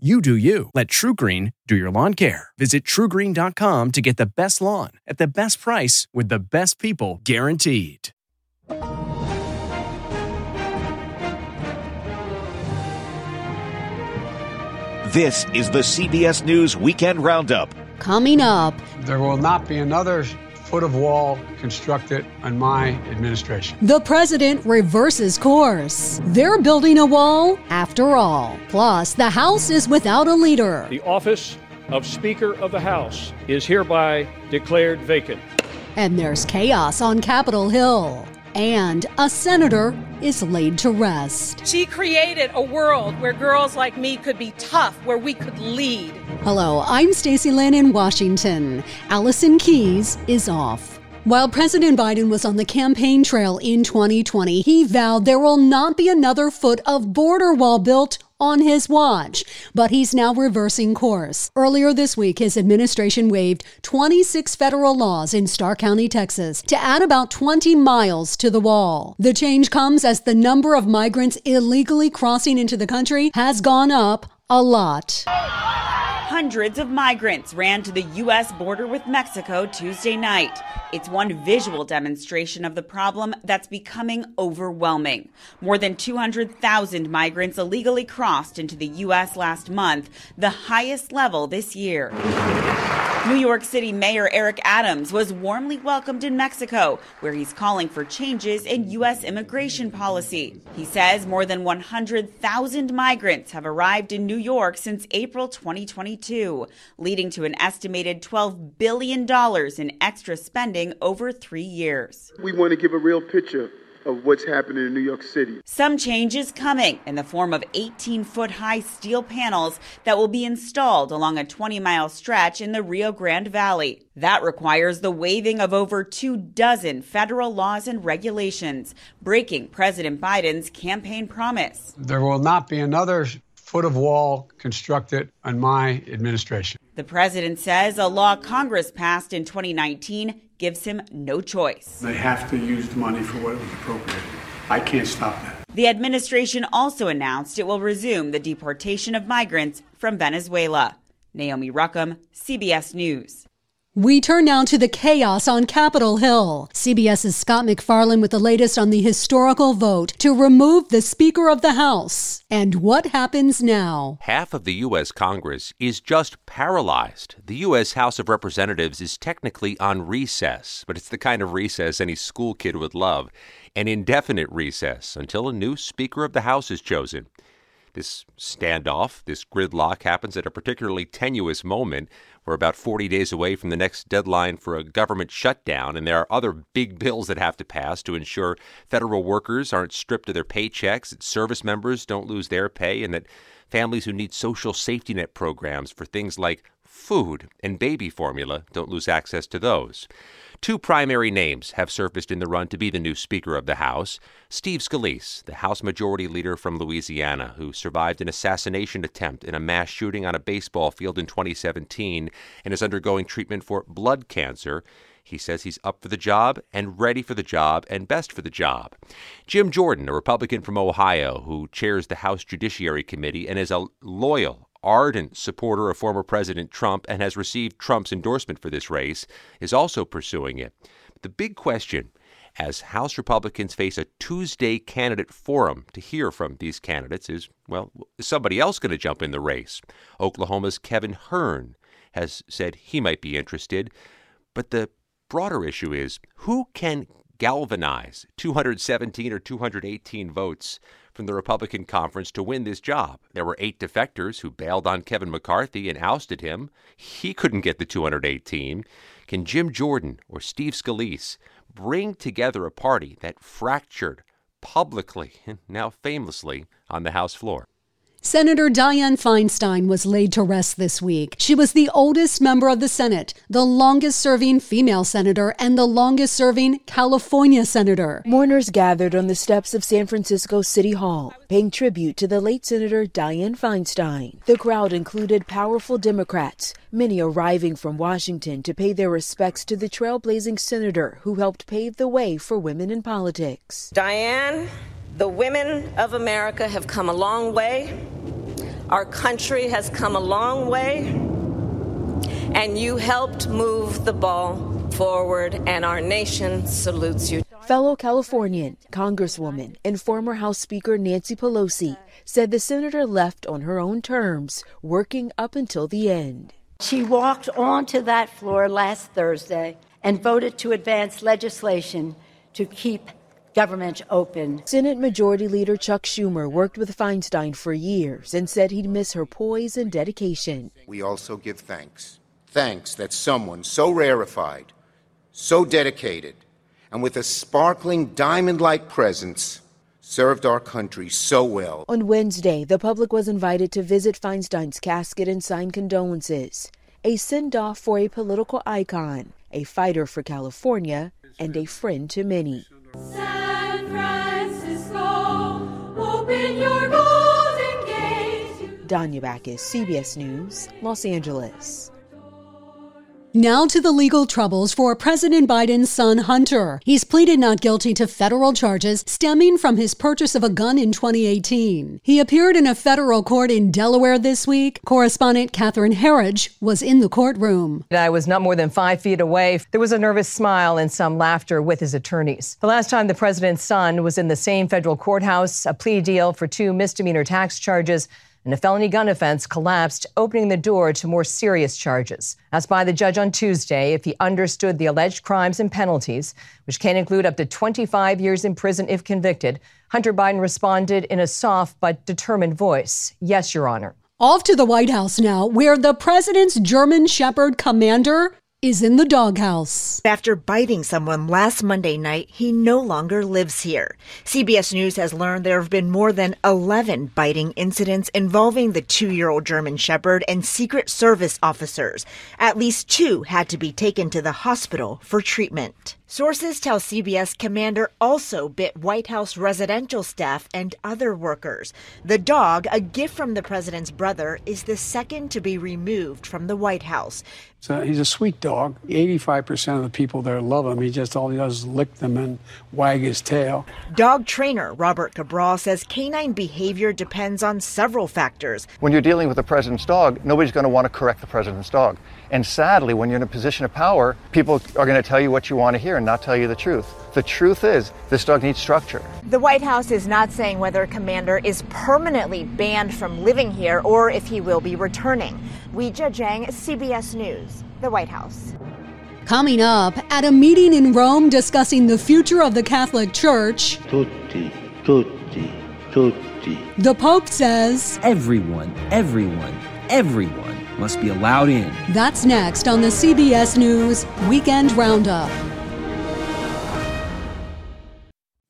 You do you. Let TruGreen do your lawn care. Visit trugreen.com to get the best lawn at the best price with the best people guaranteed. This is the CBS News Weekend Roundup. Coming up, there will not be another foot of wall constructed on my administration. The president reverses course. They're building a wall after all. Plus, the House is without a leader. The office of Speaker of the House is hereby declared vacant. And there's chaos on Capitol Hill. And a senator is laid to rest. She created a world where girls like me could be tough, where we could lead. Hello, I'm Stacy Lyn in Washington. Allison Keyes is off. While President Biden was on the campaign trail in 2020, he vowed there will not be another foot of border wall built on his watch, but he's now reversing course. Earlier this week, his administration waived 26 federal laws in Starr County, Texas, to add about 20 miles to the wall. The change comes as the number of migrants illegally crossing into the country has gone up a lot. Hundreds of migrants ran to the U.S. border with Mexico Tuesday night. It's one visual demonstration of the problem that's becoming overwhelming. More than 200,000 migrants illegally crossed into the U.S. last month, the highest level this year. New York City Mayor Eric Adams was warmly welcomed in Mexico, where he's calling for changes in U.S. immigration policy. He says more than 100,000 migrants have arrived in New York since April 2022, leading to an estimated $12 billion in extra spending over three years. We want to give a real picture of what's happening in New York City. Some changes coming in the form of 18 foot high steel panels that will be installed along a 20 mile stretch in the Rio Grande Valley. That requires the waiving of over two dozen federal laws and regulations, breaking President Biden's campaign promise. There will not be another foot of wall constructed on my administration. The president says a law Congress passed in 2019 gives him no choice. They have to use the money for what it was appropriated. I can't stop that. The administration also announced it will resume the deportation of migrants from Venezuela. Naomi Ruchim, CBS News. We turn now to the chaos on Capitol Hill. CBS's Scott MacFarlane with the latest on the historical vote to remove the Speaker of the House. And what happens now? Half of the U.S. Congress is just paralyzed. The U.S. House of Representatives is technically on recess, but it's the kind of recess any school kid would love an indefinite recess until a new Speaker of the House is chosen. This standoff, this gridlock happens at a particularly tenuous moment. We're about 40 days away from the next deadline for a government shutdown, and there are other big bills that have to pass to ensure federal workers aren't stripped of their paychecks, that service members don't lose their pay, and that families who need social safety net programs for things like food and baby formula don't lose access to those. Two primary names have surfaced in the run to be the new Speaker of the House Steve Scalise, the House Majority Leader from Louisiana, who survived an assassination attempt in a mass shooting on a baseball field in 2017 and is undergoing treatment for blood cancer. He says he's up for the job and ready for the job and best for the job. Jim Jordan, a Republican from Ohio who chairs the House Judiciary Committee and is a loyal ardent supporter of former President Trump and has received Trump's endorsement for this race, is also pursuing it. But the big question as House Republicans face a Tuesday candidate forum to hear from these candidates is well, is somebody else going to jump in the race? Oklahoma's Kevin Hern has said he might be interested. But the broader issue is who can galvanize 217 or 218 votes from the Republican conference to win this job. There were eight defectors who bailed on Kevin McCarthy and ousted him. He couldn't get the 218. Can Jim Jordan or Steve Scalise bring together a party that fractured publicly and now famously on the House floor? Senator Dianne Feinstein was laid to rest this week. She was the oldest member of the Senate, the longest serving female senator, and the longest serving California senator. Mourners gathered on the steps of San Francisco City Hall, paying tribute to the late Senator Dianne Feinstein. The crowd included powerful Democrats, many arriving from Washington to pay their respects to the trailblazing senator who helped pave the way for women in politics. Dianne the women of America have come a long way. Our country has come a long way. And you helped move the ball forward, and our nation salutes you. Fellow Californian, Congresswoman, and former House Speaker Nancy Pelosi said the senator left on her own terms, working up until the end. She walked onto that floor last Thursday and voted to advance legislation to keep government open. Senate Majority Leader Chuck Schumer worked with Feinstein for years and said he'd miss her poise and dedication. We also give thanks. Thanks that someone so rarefied, so dedicated, and with a sparkling diamond like presence served our country so well. On Wednesday, the public was invited to visit Feinstein's casket and sign condolences, a send off for a political icon, a fighter for California, and a friend to many. Danya Bacchus, CBS News, Los Angeles. Now to the legal troubles for President Biden's son Hunter. He's pleaded not guilty to federal charges stemming from his purchase of a gun in 2018. He appeared in a federal court in Delaware this week. Correspondent Catherine Herridge was in the courtroom. I was not more than five feet away. There was a nervous smile and some laughter with his attorneys. The last time the president's son was in the same federal courthouse, a plea deal for two misdemeanor tax charges and a felony gun offense collapsed, opening the door to more serious charges. Asked by the judge on Tuesday if he understood the alleged crimes and penalties, which can include up to 25 years in prison if convicted, Hunter Biden responded in a soft but determined voice Yes, Your Honor. Off to the White House now, where the president's German Shepherd commander is in the doghouse. After biting someone last Monday night, he no longer lives here. CBS News has learned there have been more than 11 biting incidents involving the two year old German Shepherd and Secret Service officers. At least two had to be taken to the hospital for treatment. Sources tell CBS Commander also bit White House residential staff and other workers. The dog, a gift from the president's brother, is the second to be removed from the White House. So he's a sweet dog. 85% of the people there love him. He just all he does is lick them and wag his tail. Dog trainer Robert Cabral says canine behavior depends on several factors. When you're dealing with the president's dog, nobody's going to want to correct the president's dog. And sadly, when you're in a position of power, people are going to tell you what you want to hear and not tell you the truth. The truth is, this dog needs structure. The White House is not saying whether Commander is permanently banned from living here or if he will be returning. Weijia Jiang, CBS News, the White House. Coming up, at a meeting in Rome discussing the future of the Catholic Church, tutti, tutti, tutti. The Pope says, Everyone, everyone, everyone must be allowed in. That's next on the CBS News Weekend Roundup.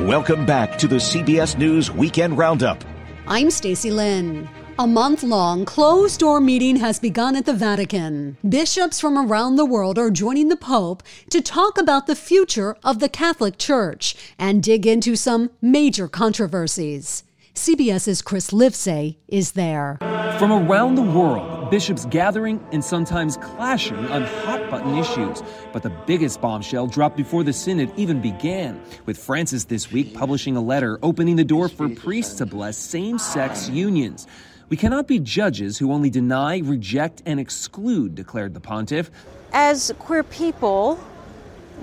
Welcome back to the CBS News Weekend Roundup. I'm Stacy Lyn. A month long closed door meeting has begun at the Vatican. Bishops from around the world are joining the Pope to talk about the future of the Catholic Church and dig into some major controversies. CBS's Chris Livesay is there. From around the world, bishops gathering and sometimes clashing on hot button issues. But the biggest bombshell dropped before the synod even began, with Francis this week publishing a letter opening the door for priests to bless same sex unions. We cannot be judges who only deny, reject, and exclude, declared the pontiff. As queer people,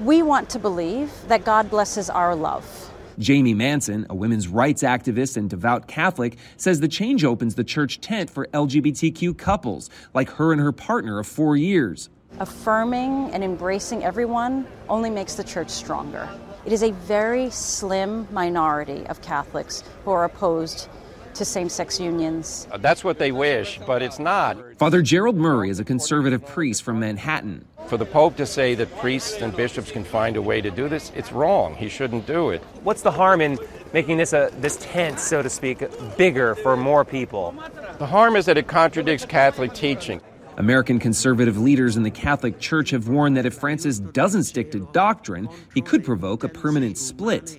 we want to believe that God blesses our love. Jamie Manson, a women's rights activist and devout Catholic, says the change opens the church tent for LGBTQ couples, like her and her partner of four years. Affirming and embracing everyone only makes the church stronger. It is a very slim minority of Catholics who are opposed to same sex unions. Uh, that's what they wish, but it's not. Father Gerald Murray is a conservative priest from Manhattan. For the Pope to say that priests and bishops can find a way to do this, it's wrong. He shouldn't do it. What's the harm in making this a this tent, so to speak, bigger for more people? The harm is that it contradicts Catholic teaching. American conservative leaders in the Catholic Church have warned that if Francis doesn't stick to doctrine, he could provoke a permanent split.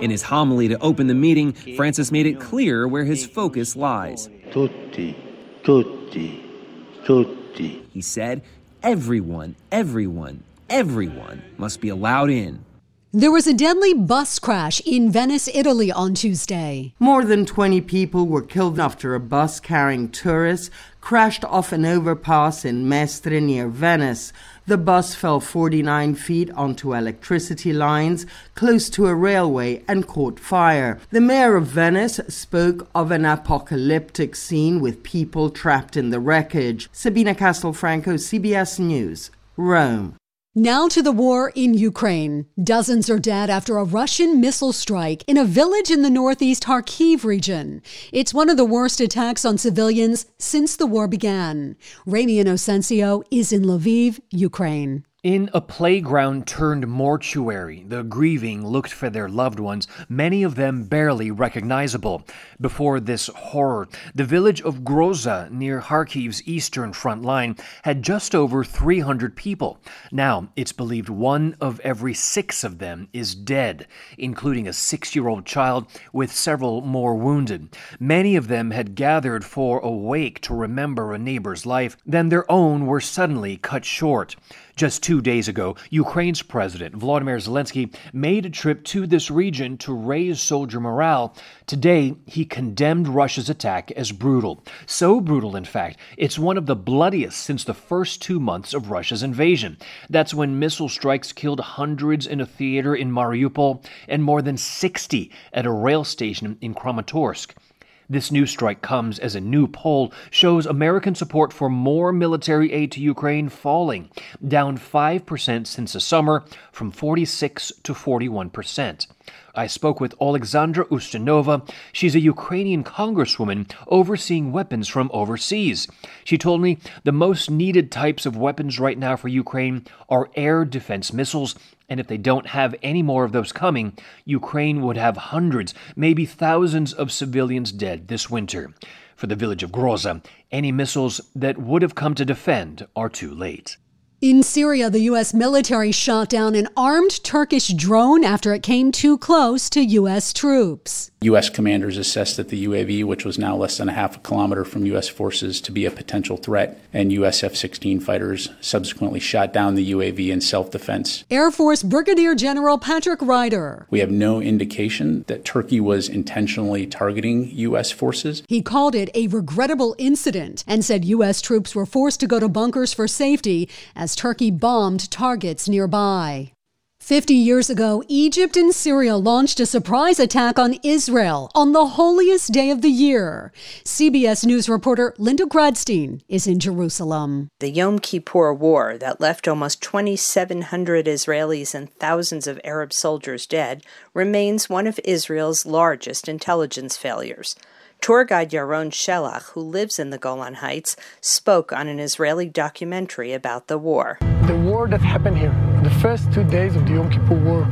In his homily to open the meeting, Francis made it clear where his focus lies. Tutti, tutti, tutti. He said, everyone, everyone, everyone must be allowed in. There was a deadly bus crash in Venice, Italy on Tuesday. More than 20 people were killed after a bus carrying tourists crashed off an overpass in Mestre near Venice. The bus fell 49 feet onto electricity lines close to a railway and caught fire. The mayor of Venice spoke of an apocalyptic scene with people trapped in the wreckage. Sabina Castelfranco, CBS News, Rome. Now to the war in Ukraine. Dozens are dead after a Russian missile strike in a village in the northeast Kharkiv region. It's one of the worst attacks on civilians since the war began. Ramy Inocencio is in Lviv, Ukraine. In a playground turned mortuary, the grieving looked for their loved ones, many of them barely recognizable. Before this horror, the village of Groza, near Kharkiv's eastern front line, had just over 300 people. Now, it's believed one of every six of them is dead, including a six year old child with several more wounded. Many of them had gathered for a wake to remember a neighbor's life, then their own were suddenly cut short. Just two days ago, Ukraine's President Volodymyr Zelensky made a trip to this region to raise soldier morale. Today, he condemned Russia's attack as brutal. So brutal, in fact, it's one of the bloodiest since the first two months of Russia's invasion. That's when missile strikes killed hundreds in a theater in Mariupol and more than 60 at a rail station in Kramatorsk. This new strike comes as a new poll shows American support for more military aid to Ukraine falling, down 5% since the summer, from 46 to 41%. I spoke with Alexandra Ustinova. She's a Ukrainian congresswoman overseeing weapons from overseas. She told me the most needed types of weapons right now for Ukraine are air defense missiles and if they don't have any more of those coming, Ukraine would have hundreds, maybe thousands of civilians dead this winter. For the village of Groza, any missiles that would have come to defend are too late. In Syria, the U.S. military shot down an armed Turkish drone after it came too close to U.S. troops. U.S. commanders assessed that the UAV, which was now less than a half a kilometer from U.S. forces, to be a potential threat, and U.S. F 16 fighters subsequently shot down the UAV in self defense. Air Force Brigadier General Patrick Ryder. We have no indication that Turkey was intentionally targeting U.S. forces. He called it a regrettable incident and said U.S. troops were forced to go to bunkers for safety as as Turkey bombed targets nearby. Fifty years ago, Egypt and Syria launched a surprise attack on Israel on the holiest day of the year. CBS News reporter Linda Gradstein is in Jerusalem. The Yom Kippur War that left almost 2,700 Israelis and thousands of Arab soldiers dead remains one of Israel's largest intelligence failures. Tour guide Yaron Shelach, who lives in the Golan Heights, spoke on an Israeli documentary about the war. The war that happened here, the first two days of the Yom Kippur War,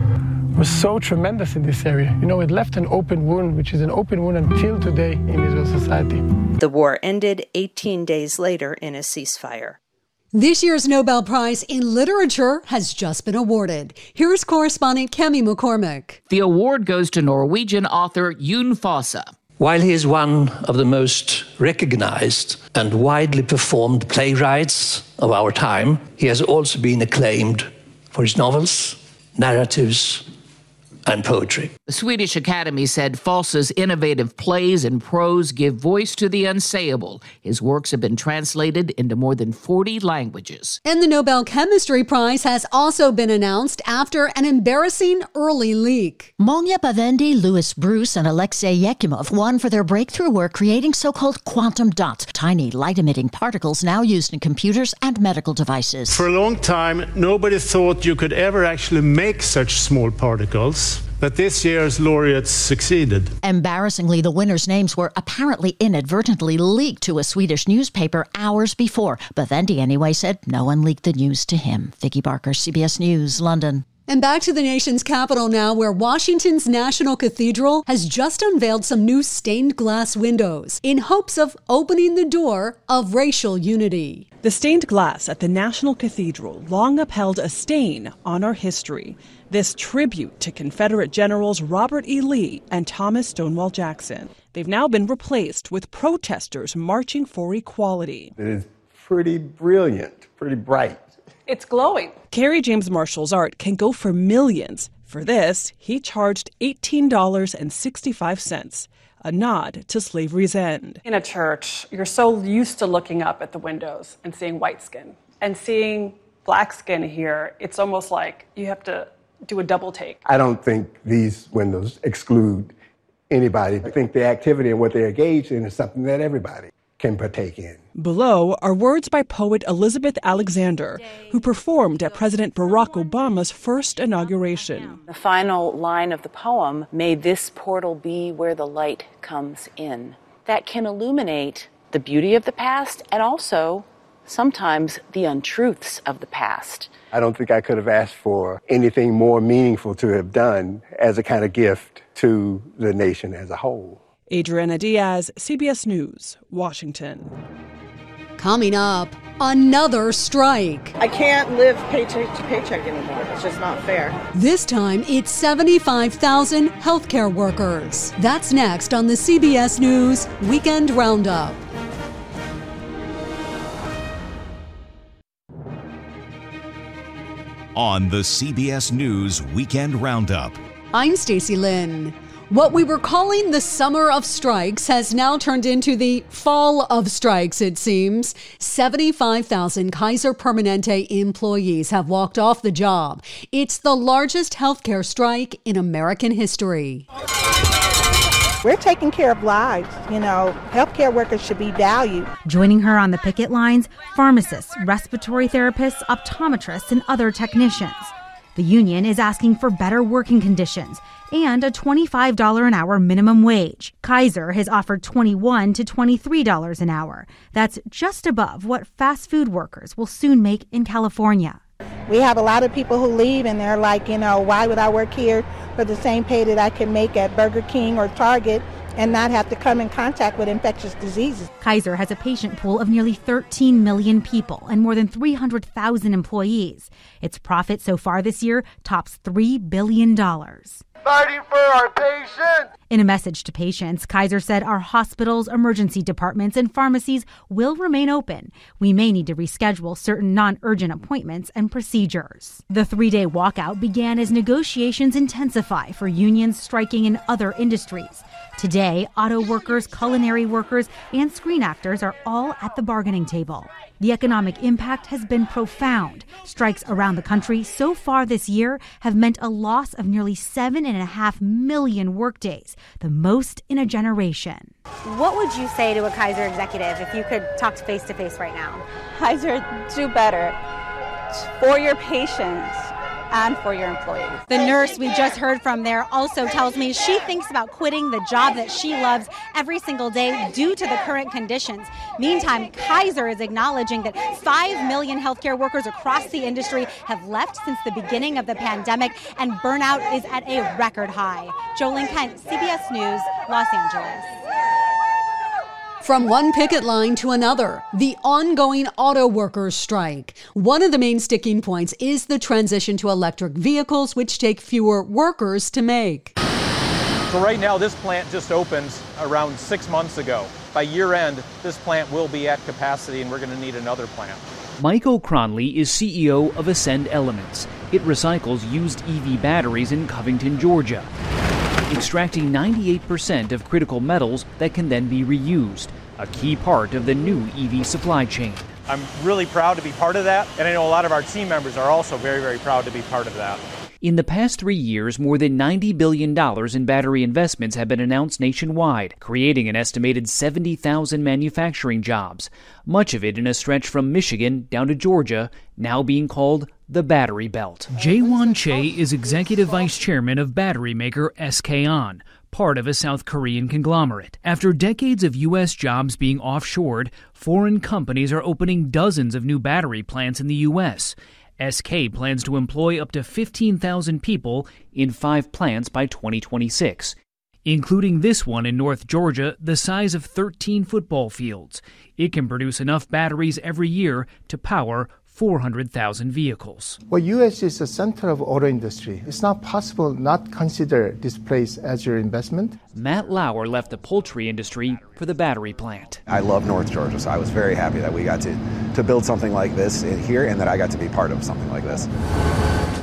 was so tremendous in this area. You know, it left an open wound, which is an open wound until today in Israel society. The war ended 18 days later in a ceasefire. This year's Nobel Prize in Literature has just been awarded. Here's correspondent Kemi McCormick. The award goes to Norwegian author Jon Fosse. While he is one of the most recognized and widely performed playwrights of our time, he has also been acclaimed for his novels, narratives, and poetry. The Swedish Academy said Fosse's innovative plays and prose give voice to the unsayable. His works have been translated into more than 40 languages. And the Nobel Chemistry Prize has also been announced after an embarrassing early leak. Moungi Bawendi, Louis Brus, and Alexei Yekimov won for their breakthrough work creating so called quantum dots, tiny light emitting particles now used in computers and medical devices. For a long time, nobody thought you could ever actually make such small particles. But this year's laureates succeeded. Embarrassingly, the winners' names were apparently inadvertently leaked to a Swedish newspaper hours before. but Bawendi, anyway, said no one leaked the news to him. Vicki Barker, CBS News, London. And back to the nation's capital now, where Washington's National Cathedral has just unveiled some new stained glass windows in hopes of opening the door of racial unity. The stained glass at the National Cathedral long upheld a stain on our history. This tribute to Confederate generals Robert E. Lee and Thomas Stonewall Jackson. They've now been replaced with protesters marching for equality. It is pretty brilliant, pretty bright. It's glowing. Kerry James Marshall's art can go for millions. For this, he charged $18.65, a nod to slavery's end. In a church, you're so used to looking up at the windows and seeing white skin. And seeing black skin here, it's almost like you have to do a double take. I don't think these windows exclude anybody. I think the activity and what they're engaged in is something that everybody can partake in. Below are words by poet Elizabeth Alexander, who performed at President Barack Obama's first inauguration. The final line of the poem May this portal be where the light comes in. That can illuminate the beauty of the past and also sometimes the untruths of the past. I don't think I could have asked for anything more meaningful to have done as a kind of gift to the nation as a whole. Adriana Diaz, CBS News, Washington. Coming up, another strike. I can't live paycheck to paycheck anymore. It's just not fair. This time, it's 75,000 healthcare workers. That's next on the CBS News Weekend Roundup. On the CBS News Weekend Roundup. I'm Stacy Lyn. What we were calling the summer of strikes has now turned into the fall of strikes, it seems. 75,000 Kaiser Permanente employees have walked off the job. It's the largest healthcare strike in American history. We're taking care of lives. You know, healthcare workers should be valued. Joining her on the picket lines, pharmacists, respiratory therapists, optometrists, and other technicians. The union is asking for better working conditions and a $25 an hour minimum wage. Kaiser has offered 21 to $23 an hour. That's just above what fast food workers will soon make in California. We have a lot of people who leave and they're like, you know, why would I work here for the same pay that I can make at Burger King or Target? And not have to come in contact with infectious diseases. Kaiser has a patient pool of nearly 13 million people and more than 300,000 employees. Its profit so far this year tops $3 billion. Fighting for our patients! In a message to patients, Kaiser said our hospitals, emergency departments, and pharmacies will remain open. We may need to reschedule certain non urgent appointments and procedures. The three day walkout began as negotiations intensify for unions striking in other industries. Today, auto workers, culinary workers, and screen actors are all at the bargaining table. The economic impact has been profound. Strikes around the country so far this year have meant a loss of nearly seven and a half million workdays, the most in a generation. What would you say to a Kaiser executive if you could talk face to face right now? Kaiser, do better for your patients. And for your employees. The nurse we just heard from there also tells me she thinks about quitting the job that she loves every single day due to the current conditions. Meantime, Kaiser is acknowledging that 5 million healthcare workers across the industry have left since the beginning of the pandemic, and burnout is at a record high. Jolene Kent, CBS News, Los Angeles. From one picket line to another, the ongoing auto workers strike. One of the main sticking points is the transition to electric vehicles, which take fewer workers to make. So, right now, this plant just opened around six months ago. By year end, this plant will be at capacity, and we're going to need another plant. Michael Cronley is CEO of Ascend Elements. It recycles used EV batteries in Covington, Georgia, extracting 98% of critical metals that can then be reused, a key part of the new EV supply chain. I'm really proud to be part of that, and I know a lot of our team members are also very, very proud to be part of that. In the past three years, more than $90 billion in battery investments have been announced nationwide, creating an estimated 70,000 manufacturing jobs, much of it in a stretch from Michigan down to Georgia, now being called the Battery Belt. Jaewon Chae is executive vice chairman of battery maker SK On, part of a South Korean conglomerate. After decades of U.S. jobs being offshored, foreign companies are opening dozens of new battery plants in the U.S. SK plans to employ up to 15,000 people in five plants by 2026, including this one in North Georgia, the size of 13 football fields. It can produce enough batteries every year to power 400,000 vehicles. Well, U.S. is the center of auto industry. It's not possible not consider this place as your investment. Matt Lauer left the poultry industry for the battery plant. I love North Georgia, so I was very happy that we got to, to build something like this here and that I got to be part of something like this.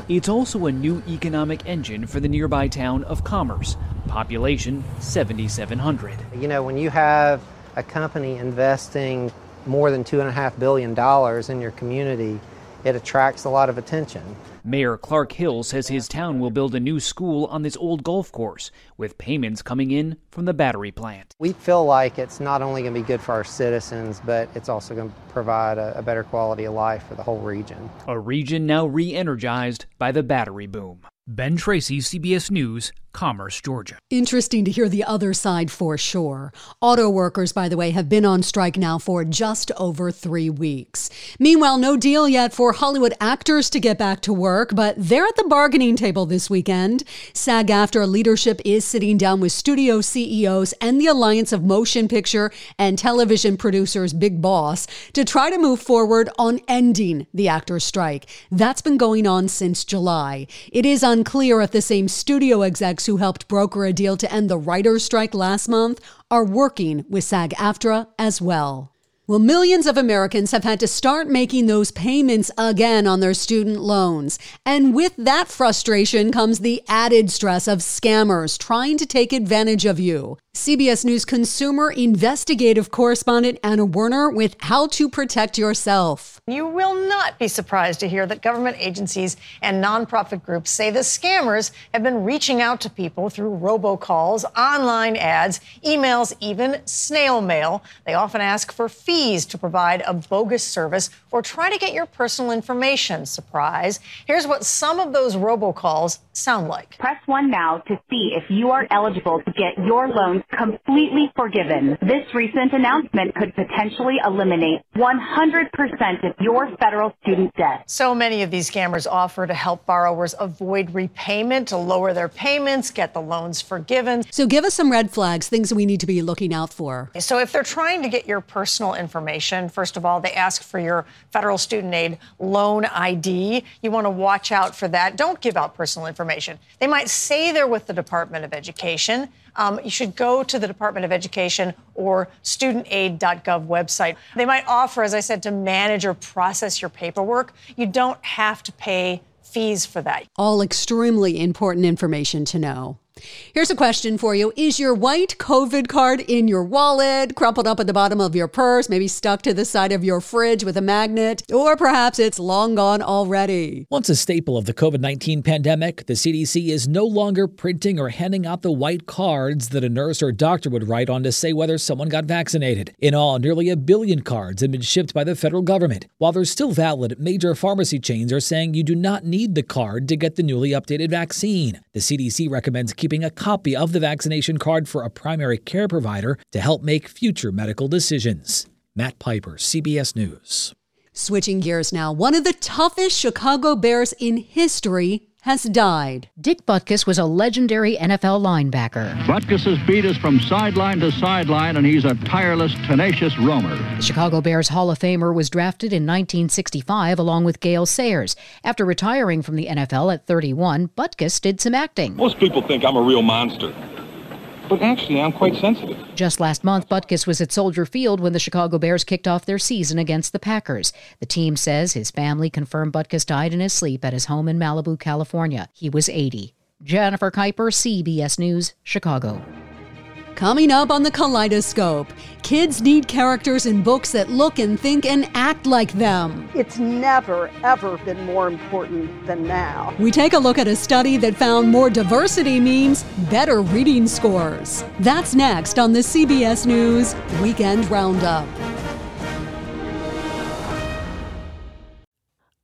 It's also a new economic engine for the nearby town of Commerce, population 7,700. You know, when you have a company investing more than $2.5 billion in your community, it attracts a lot of attention. Mayor Clark Hill says his town will build a new school on this old golf course, with payments coming in from the battery plant. We feel like it's not only going to be good for our citizens, but it's also going to provide a, a better quality of life for the whole region. A region now re energized by the battery boom. Ben Tracy, CBS News, Commerce, Georgia. Interesting to hear the other side for sure. Auto workers, by the way, have been on strike now for just over three weeks. Meanwhile, no deal yet for Hollywood actors to get back to work, but they're at the bargaining table this weekend. SAG AFTRA leadership is sitting down with studio CEOs and the Alliance of Motion Picture and Television Producers, Big Boss, to try to move forward on ending the actors' strike. That's been going on since July. It is unclear if the same studio execs who helped broker a deal to end the writers' strike last month are working with SAG AFTRA as well. Well, millions of Americans have had to start making those payments again on their student loans. And with that frustration comes the added stress of scammers trying to take advantage of you. CBS News consumer investigative correspondent Anna Werner with how to protect yourself. You will not be surprised to hear that government agencies and nonprofit groups say the scammers have been reaching out to people through robocalls, online ads, emails, even snail mail. They often ask for fees to provide a bogus service or try to get your personal information. Surprise. Here's what some of those robocalls sound like. Press 1 now to see if you are eligible to get your loans completely forgiven. This recent announcement could potentially eliminate 100% of your federal student debt. So many of these scammers offer to help borrowers avoid repayment, to lower their payments, get the loans forgiven. So give us some red flags, things we need to be looking out for. So if they're trying to get your personal information, first of all, they ask for your federal student aid loan ID. You want to watch out for that. Don't give out personal information. They might say they're with the Department of Education. Um, you should go to the Department of Education or studentaid.gov website. They might offer, as I said, to manage or process your paperwork. You don't have to pay fees for that. All extremely important information to know. Here's a question for you. Is your white COVID card in your wallet, crumpled up at the bottom of your purse, maybe stuck to the side of your fridge with a magnet, or perhaps it's long gone already? Once a staple of the COVID 19 pandemic, the CDC is no longer printing or handing out the white cards that a nurse or doctor would write on to say whether someone got vaccinated. In all, nearly a billion cards have been shipped by the federal government. While they're still valid, major pharmacy chains are saying you do not need the card to get the newly updated vaccine. The CDC recommends keeping a copy of the vaccination card for a primary care provider to help make future medical decisions. Matt Piper, CBS News. Switching gears now, one of the toughest Chicago Bears in history has died. Dick Butkus was a legendary NFL linebacker. Butkus's beat is from sideline to sideline, and he's a tireless, tenacious roamer. The Chicago Bears Hall of Famer was drafted in 1965 along with Gale Sayers. After retiring from the NFL at 31, Butkus did some acting. Most people think I'm a real monster. But actually, I'm quite sensitive. Just last month, Butkus was at Soldier Field when the Chicago Bears kicked off their season against the Packers. The team says his family confirmed Butkus died in his sleep at his home in Malibu, California. He was 80. Jennifer Kuiper, CBS News, Chicago. Coming up on the Kaleidoscope, kids need characters in books that look and think and act like them. It's never, ever been more important than now. We take a look at a study that found more diversity means better reading scores. That's next on the CBS News Weekend Roundup.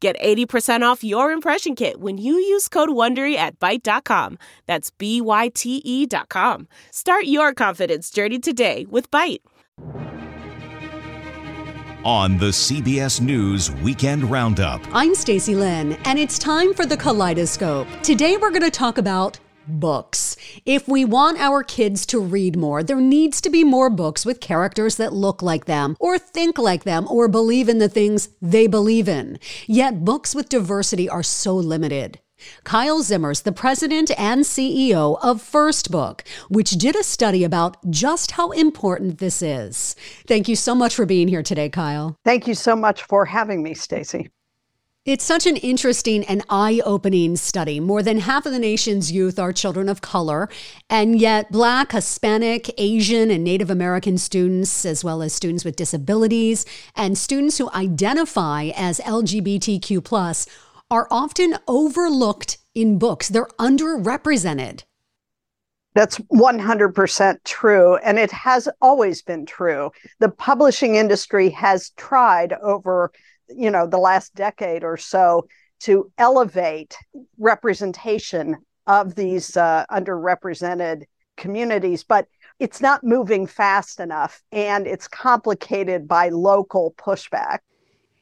Get 80% off your impression kit when you use code WONDERY at Byte.com. That's B-Y-T-E dot com. Start your confidence journey today with Byte. On the CBS News Weekend Roundup. I'm Stacy Lyn, and it's time for the Kaleidoscope. Today we're going to talk about books. If we want our kids to read more, there needs to be more books with characters that look like them, or think like them, or believe in the things they believe in. Yet books with diversity are so limited. Kyle Zimmer's, the president and CEO of First Book, which did a study about just how important this is. Thank you so much for being here today, Kyle. Thank you so much for having me, Stacy. It's such an interesting and eye opening study. More than half of the nation's youth are children of color, and yet Black, Hispanic, Asian, and Native American students, as well as students with disabilities and students who identify as LGBTQ, are often overlooked in books. They're underrepresented. That's 100% true. And it has always been true. The publishing industry has tried over you know the last decade or so to elevate representation of these uh, underrepresented communities but it's not moving fast enough and it's complicated by local pushback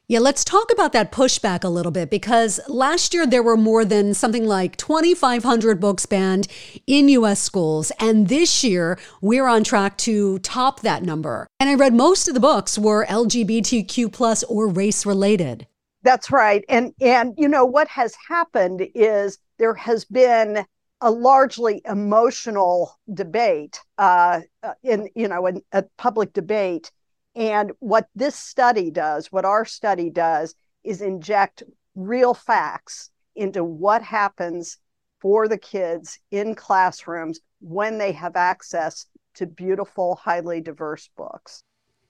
yeah, let's talk about that pushback a little bit because last year there were more than something like 2,500 books banned in US schools. And this year we're on track to top that number. And I read most of the books were LGBTQ plus or race related. That's right. And, and, you know, what has happened is there has been a largely emotional debate uh, uh in, you know, in a public debate and what this study does, what our study does, is inject real facts into what happens for the kids in classrooms when they have access to beautiful, highly diverse books.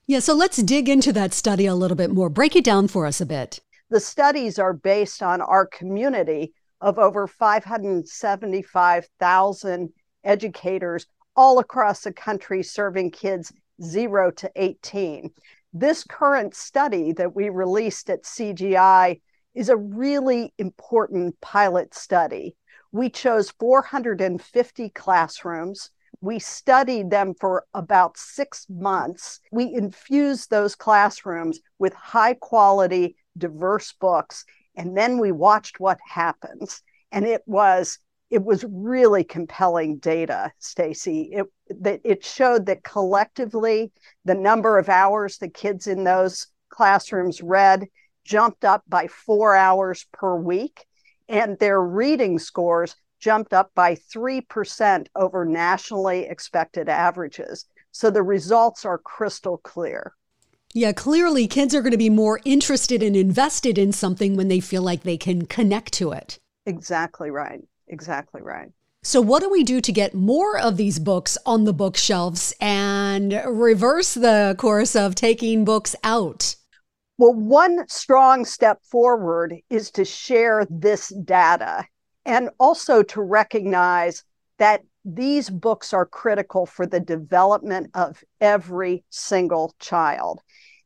Yeah, so let's dig into that study a little bit more. Break it down for us a bit. The studies are based on our community of over 575,000 educators all across the country serving kids 0 to 18. This current study that we released at CGI is a really important pilot study. We chose 450 classrooms. We studied them for about six months. We infused those classrooms with high quality, diverse books, and then we watched what happens. And it was it was really compelling data, Stacy. It that it showed that collectively the number of hours the kids in those classrooms read jumped up by four hours per week, and their reading scores jumped up by 3% over nationally expected averages. So the results are crystal clear. Yeah, clearly kids are going to be more interested and invested in something when they feel like they can connect to it. Exactly right. Exactly right. So, what do we do to get more of these books on the bookshelves and reverse the course of taking books out? Well, one strong step forward is to share this data and also to recognize that these books are critical for the development of every single child.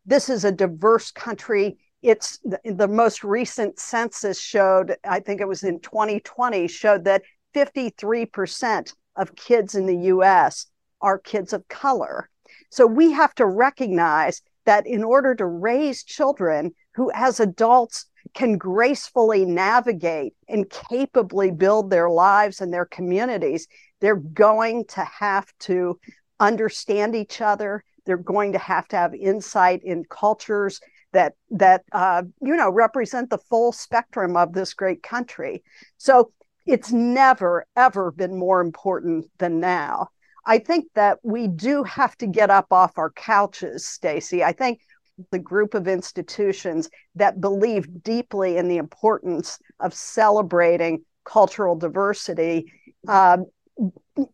This is a diverse country. It's the, the most recent census showed, I think it was in 2020, showed that 53% of kids in the US are kids of color. So we have to recognize that in order to raise children who, as adults, can gracefully navigate and capably build their lives and their communities, they're going to have to understand each other. They're going to have to have insight in cultures that that uh, you know represent the full spectrum of this great country. So it's never ever been more important than now. I think that we do have to get up off our couches, Stacy. I think the group of institutions that believe deeply in the importance of celebrating cultural diversity. Uh,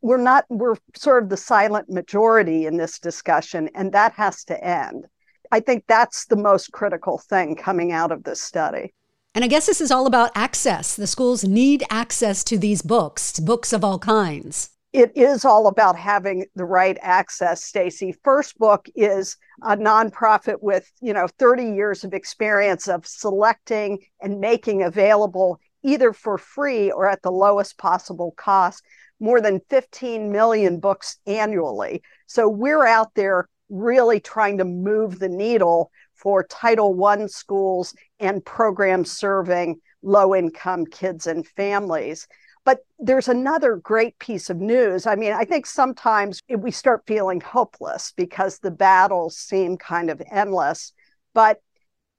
we're not, we're sort of the silent majority in this discussion, and that has to end. I think that's the most critical thing coming out of this study. And I guess this is all about access. The schools need access to these books, books of all kinds it is all about having the right access stacy first book is a nonprofit with you know 30 years of experience of selecting and making available either for free or at the lowest possible cost more than 15 million books annually so we're out there really trying to move the needle for title i schools and programs serving low income kids and families but there's another great piece of news. I mean, I think sometimes we start feeling hopeless because the battles seem kind of endless. But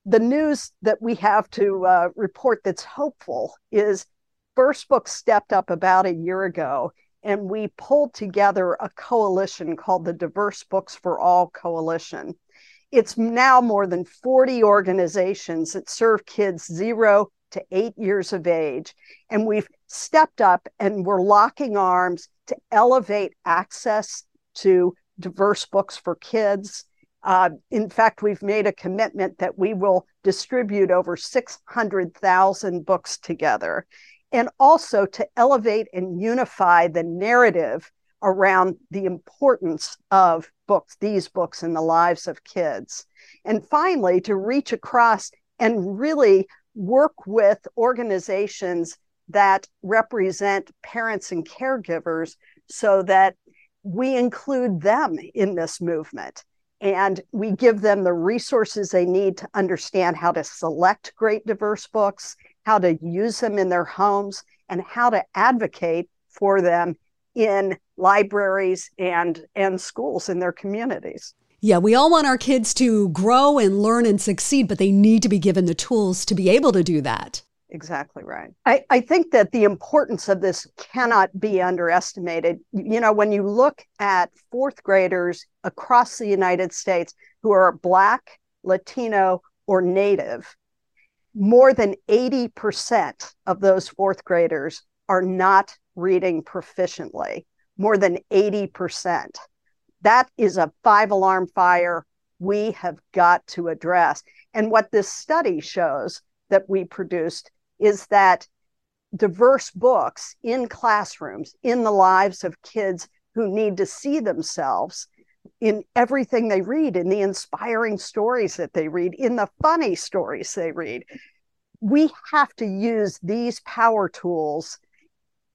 the news that we have to uh, report that's hopeful is First Book stepped up about a year ago and we pulled together a coalition called the Diverse Books for All Coalition. It's now more than 40 organizations that serve kids zero to eight years of age. And we've stepped up and we're locking arms to elevate access to diverse books for kids. Uh, in fact, we've made a commitment that we will distribute over 600,000 books together, and also to elevate and unify the narrative around the importance of books, these books in the lives of kids. And finally, to reach across and really work with organizations that represent parents and caregivers so that we include them in this movement and we give them the resources they need to understand how to select great diverse books, how to use them in their homes, and how to advocate for them in libraries and, and schools in their communities. Yeah, we all want our kids to grow and learn and succeed, but they need to be given the tools to be able to do that. Exactly right. I, I think that the importance of this cannot be underestimated. You know, when you look at fourth graders across the United States who are Black, Latino, or Native, more than 80% of those fourth graders are not reading proficiently, more than 80%. That is a five alarm fire we have got to address. And what this study shows that we produced is that diverse books in classrooms, in the lives of kids who need to see themselves in everything they read, in the inspiring stories that they read, in the funny stories they read. We have to use these power tools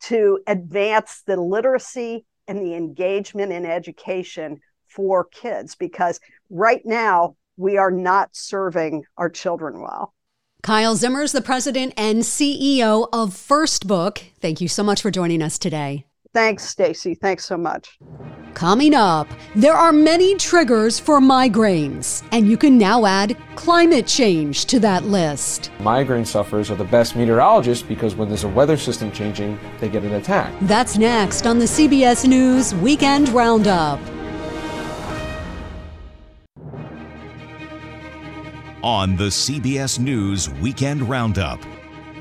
to advance the literacy and the engagement in education for kids because right now we are not serving our children well. Kyle Zimmer's the president and CEO of First Book. Thank you so much for joining us today. Thanks, Stacy. Thanks so much. Coming up, there are many triggers for migraines, and you can now add climate change to that list. Migraine sufferers are the best meteorologists because when there's a weather system changing, they get an attack. That's next on the CBS News Weekend Roundup. On the CBS News Weekend Roundup.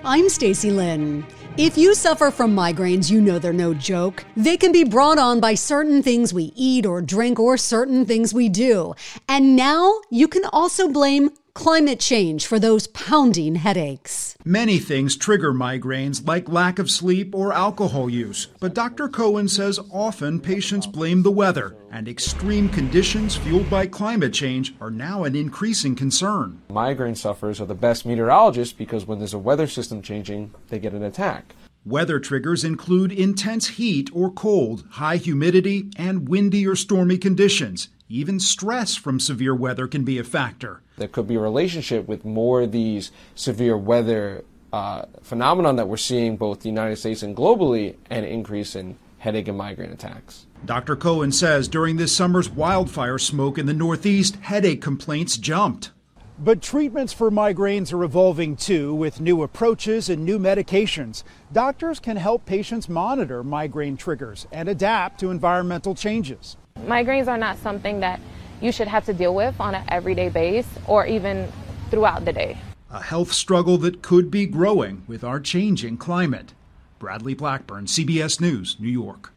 I'm Stacy Lyn. If you suffer from migraines, you know they're no joke. They can be brought on by certain things we eat or drink or certain things we do. And now you can also blame climate change for those pounding headaches. Many things trigger migraines, like lack of sleep or alcohol use. But Dr. Cohen says often patients blame the weather, and extreme conditions fueled by climate change are now an increasing concern. Migraine sufferers are the best meteorologists because when there's a weather system changing, they get an attack. Weather triggers include intense heat or cold, high humidity, and windy or stormy conditions. Even stress from severe weather can be a factor. There could be a relationship with more of these severe weather uh, phenomenon that we're seeing both the United States and globally, an increase in headache and migraine attacks. Dr. Cohen says during this summer's wildfire smoke in the Northeast, headache complaints jumped. But treatments for migraines are evolving too with new approaches and new medications. Doctors can help patients monitor migraine triggers and adapt to environmental changes. Migraines are not something that you should have to deal with on an everyday base or even throughout the day. A health struggle that could be growing with our changing climate. Bradley Blackburn, CBS News, New York.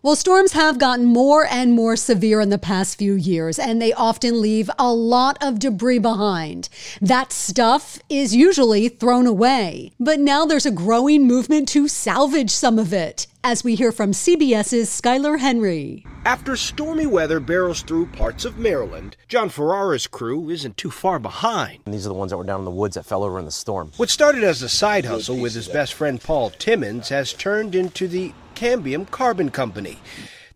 Well, storms have gotten more and more severe in the past few years, and they often leave a lot of debris behind. That stuff is usually thrown away. But now there's a growing movement to salvage some of it, as we hear from CBS's Skyler Henry. After stormy weather barrels through parts of Maryland, John Ferrara's crew isn't too far behind. And these are the ones that were down in the woods that fell over in the storm. What started as a side hustle with his best friend Paul Timmons has turned into the Cambium Carbon Company.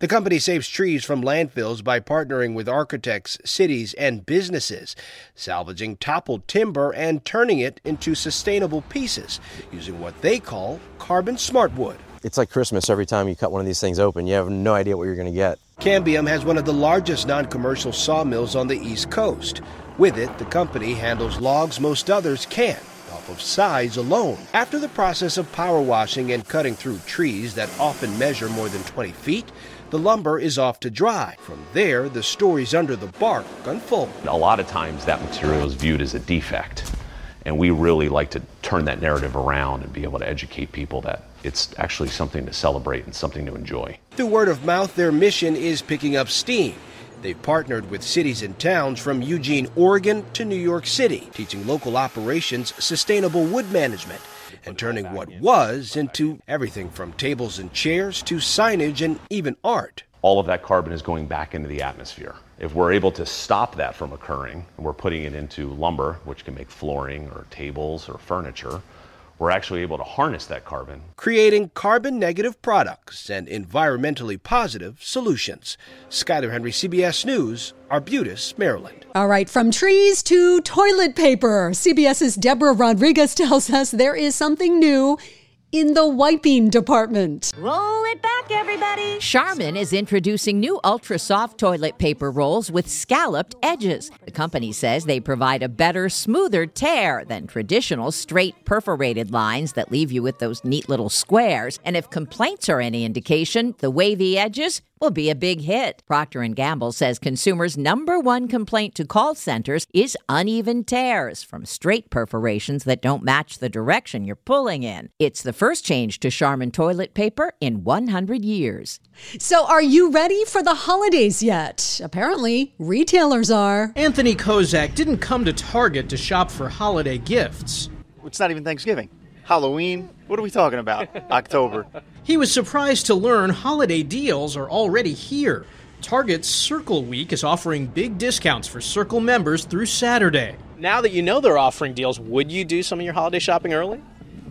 The company saves trees from landfills by partnering with architects, cities, and businesses, salvaging toppled timber and turning it into sustainable pieces using what they call carbon smart wood. It's like Christmas every time you cut one of these things open. You have no idea what you're going to get. Cambium has one of the largest non commercial sawmills on the East Coast. With it, the company handles logs most others can't off of size alone. After the process of power washing and cutting through trees that often measure more than 20 feet, the lumber is off to dry. From there, the stories under the bark unfold. A lot of times that material is viewed as a defect. And we really like to turn that narrative around and be able to educate people that it's actually something to celebrate and something to enjoy. Through word of mouth, their mission is picking up steam. They've partnered with cities and towns from Eugene, Oregon to New York City, teaching local operations sustainable wood management and turning what was into everything from tables and chairs to signage and even art. All of that carbon is going back into the atmosphere. If we're able to stop that from occurring, and we're putting it into lumber, which can make flooring or tables or furniture, we're actually able to harness that carbon. Creating carbon negative products and environmentally positive solutions. Skyler Henry, CBS News, Arbutus, Maryland. All right, from trees to toilet paper. CBS's Deborah Rodriguez tells us there is something new in the wiping department. Roll it back, everybody. Charmin is introducing new ultra soft toilet paper rolls with scalloped edges. The company says they provide a better, smoother tear than traditional straight perforated lines that leave you with those neat little squares. And if complaints are any indication, the wavy edges will be a big hit. Procter & Gamble says consumers' number one complaint to call centers is uneven tears from straight perforations that don't match the direction you're pulling in. It's the first change to Charmin toilet paper in 100 years. So, are you ready for the holidays yet? Apparently, retailers are. Anthony Kozak didn't come to Target to shop for holiday gifts. It's not even Thanksgiving. Halloween? What are we talking about? October. He was surprised to learn holiday deals are already here. Target's Circle Week is offering big discounts for Circle members through Saturday. Now that you know they're offering deals, would you do some of your holiday shopping early?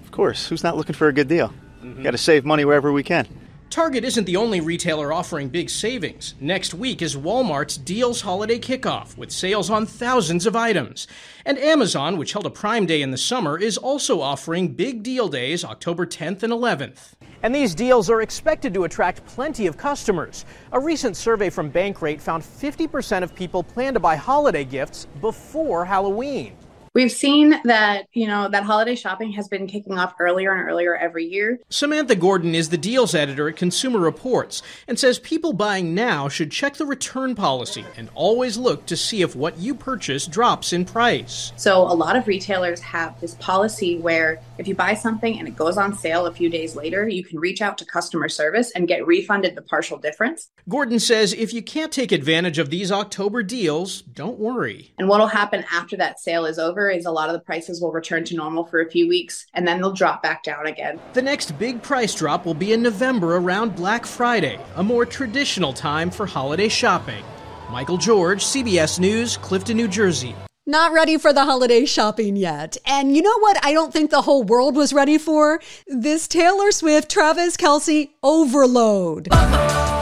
Of course. Who's not looking for a good deal? Mm-hmm. Got to save money wherever we can. Target isn't the only retailer offering big savings. Next week is Walmart's Deals Holiday Kickoff, with sales on thousands of items. And Amazon, which held a Prime Day in the summer, is also offering big deal days October 10th and 11th. And these deals are expected to attract plenty of customers. A recent survey from Bankrate found 50% of people plan to buy holiday gifts before Halloween. We've seen that, you know, that holiday shopping has been kicking off earlier and earlier every year. Samantha Gordon is the deals editor at Consumer Reports and says people buying now should check the return policy and always look to see if what you purchase drops in price. So, a lot of retailers have this policy where if you buy something and it goes on sale a few days later, you can reach out to customer service and get refunded the partial difference. Gordon says if you can't take advantage of these October deals, don't worry. And what will happen after that sale is over is a lot of the prices will return to normal for a few weeks and then they'll drop back down again. The next big price drop will be in November around Black Friday, a more traditional time for holiday shopping. Michael George, CBS News, Clifton, New Jersey. Not ready for the holiday shopping yet. And you know what I don't think the whole world was ready for? This Taylor Swift, Travis Kelce overload.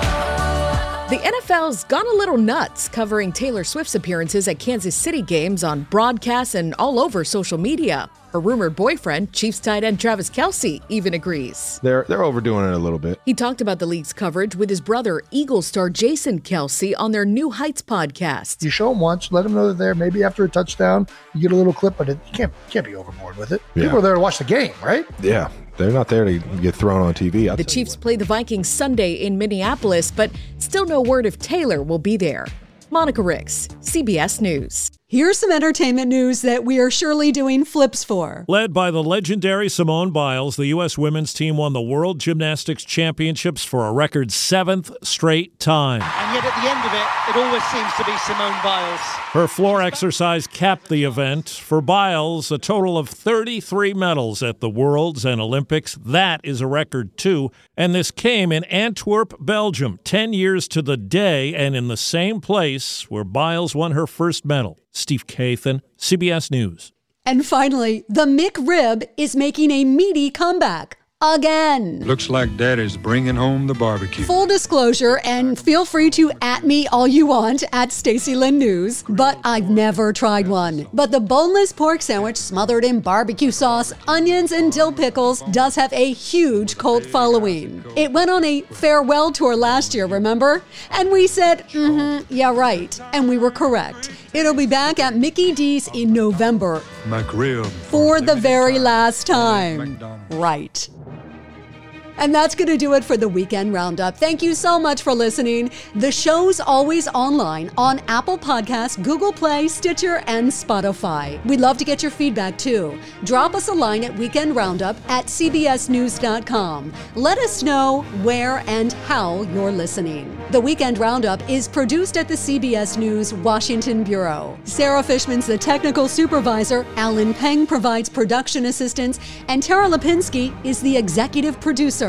The NFL's gone a little nuts covering Taylor Swift's appearances at Kansas City games on broadcasts and all over social media. Her rumored boyfriend, Chiefs tight end Travis Kelce, even agrees. They're they're overdoing it a little bit. He talked about the league's coverage with his brother, Eagle star Jason Kelce, on their New Heights podcast. You show them once, let them know they're there. Maybe after a touchdown, you get a little clip, but it, you can't can't be overboard with it. Yeah. People are there to watch the game, right? Yeah, they're not there to get thrown on TV. The Chiefs play the Vikings Sunday in Minneapolis, but still no word if Taylor will be there. Monica Ricks, CBS News. Here's some entertainment news that we are surely doing flips for. Led by the legendary Simone Biles, the U.S. women's team won the World Gymnastics Championships for a record seventh straight time. And yet at the end of it, it always seems to be Simone Biles. Her floor exercise capped the event. For Biles, a total of 33 medals at the Worlds and Olympics. That is a record, too. And this came in Antwerp, Belgium, 10 years to the day, and in the same place where Biles won her first medal. Steve Kathan, CBS News. And finally, the McRib is making a meaty comeback again. Looks like Daddy's bringing home the barbecue. Full disclosure, and feel free to at me all you want at Stacy Lyn News, but I've never tried one. But the boneless pork sandwich smothered in barbecue sauce, onions, and dill pickles does have a huge cult following. It went on a farewell tour last year, remember? And we said, mm hmm, yeah, right. And we were correct. It'll be back at Mickey D's in November. For the very last time. Right. And that's going to do it for the weekend roundup. Thank you so much for listening. The show's always online on Apple Podcasts, Google Play, Stitcher, and Spotify. We'd love to get your feedback too. Drop us a line at Weekend Roundup at CBSNews.com. Let us know where and how you're listening. The Weekend Roundup is produced at the CBS News Washington Bureau. Sarah Fishman's the technical supervisor, Alan Peng provides production assistance, and Tara Lipinski is the executive producer.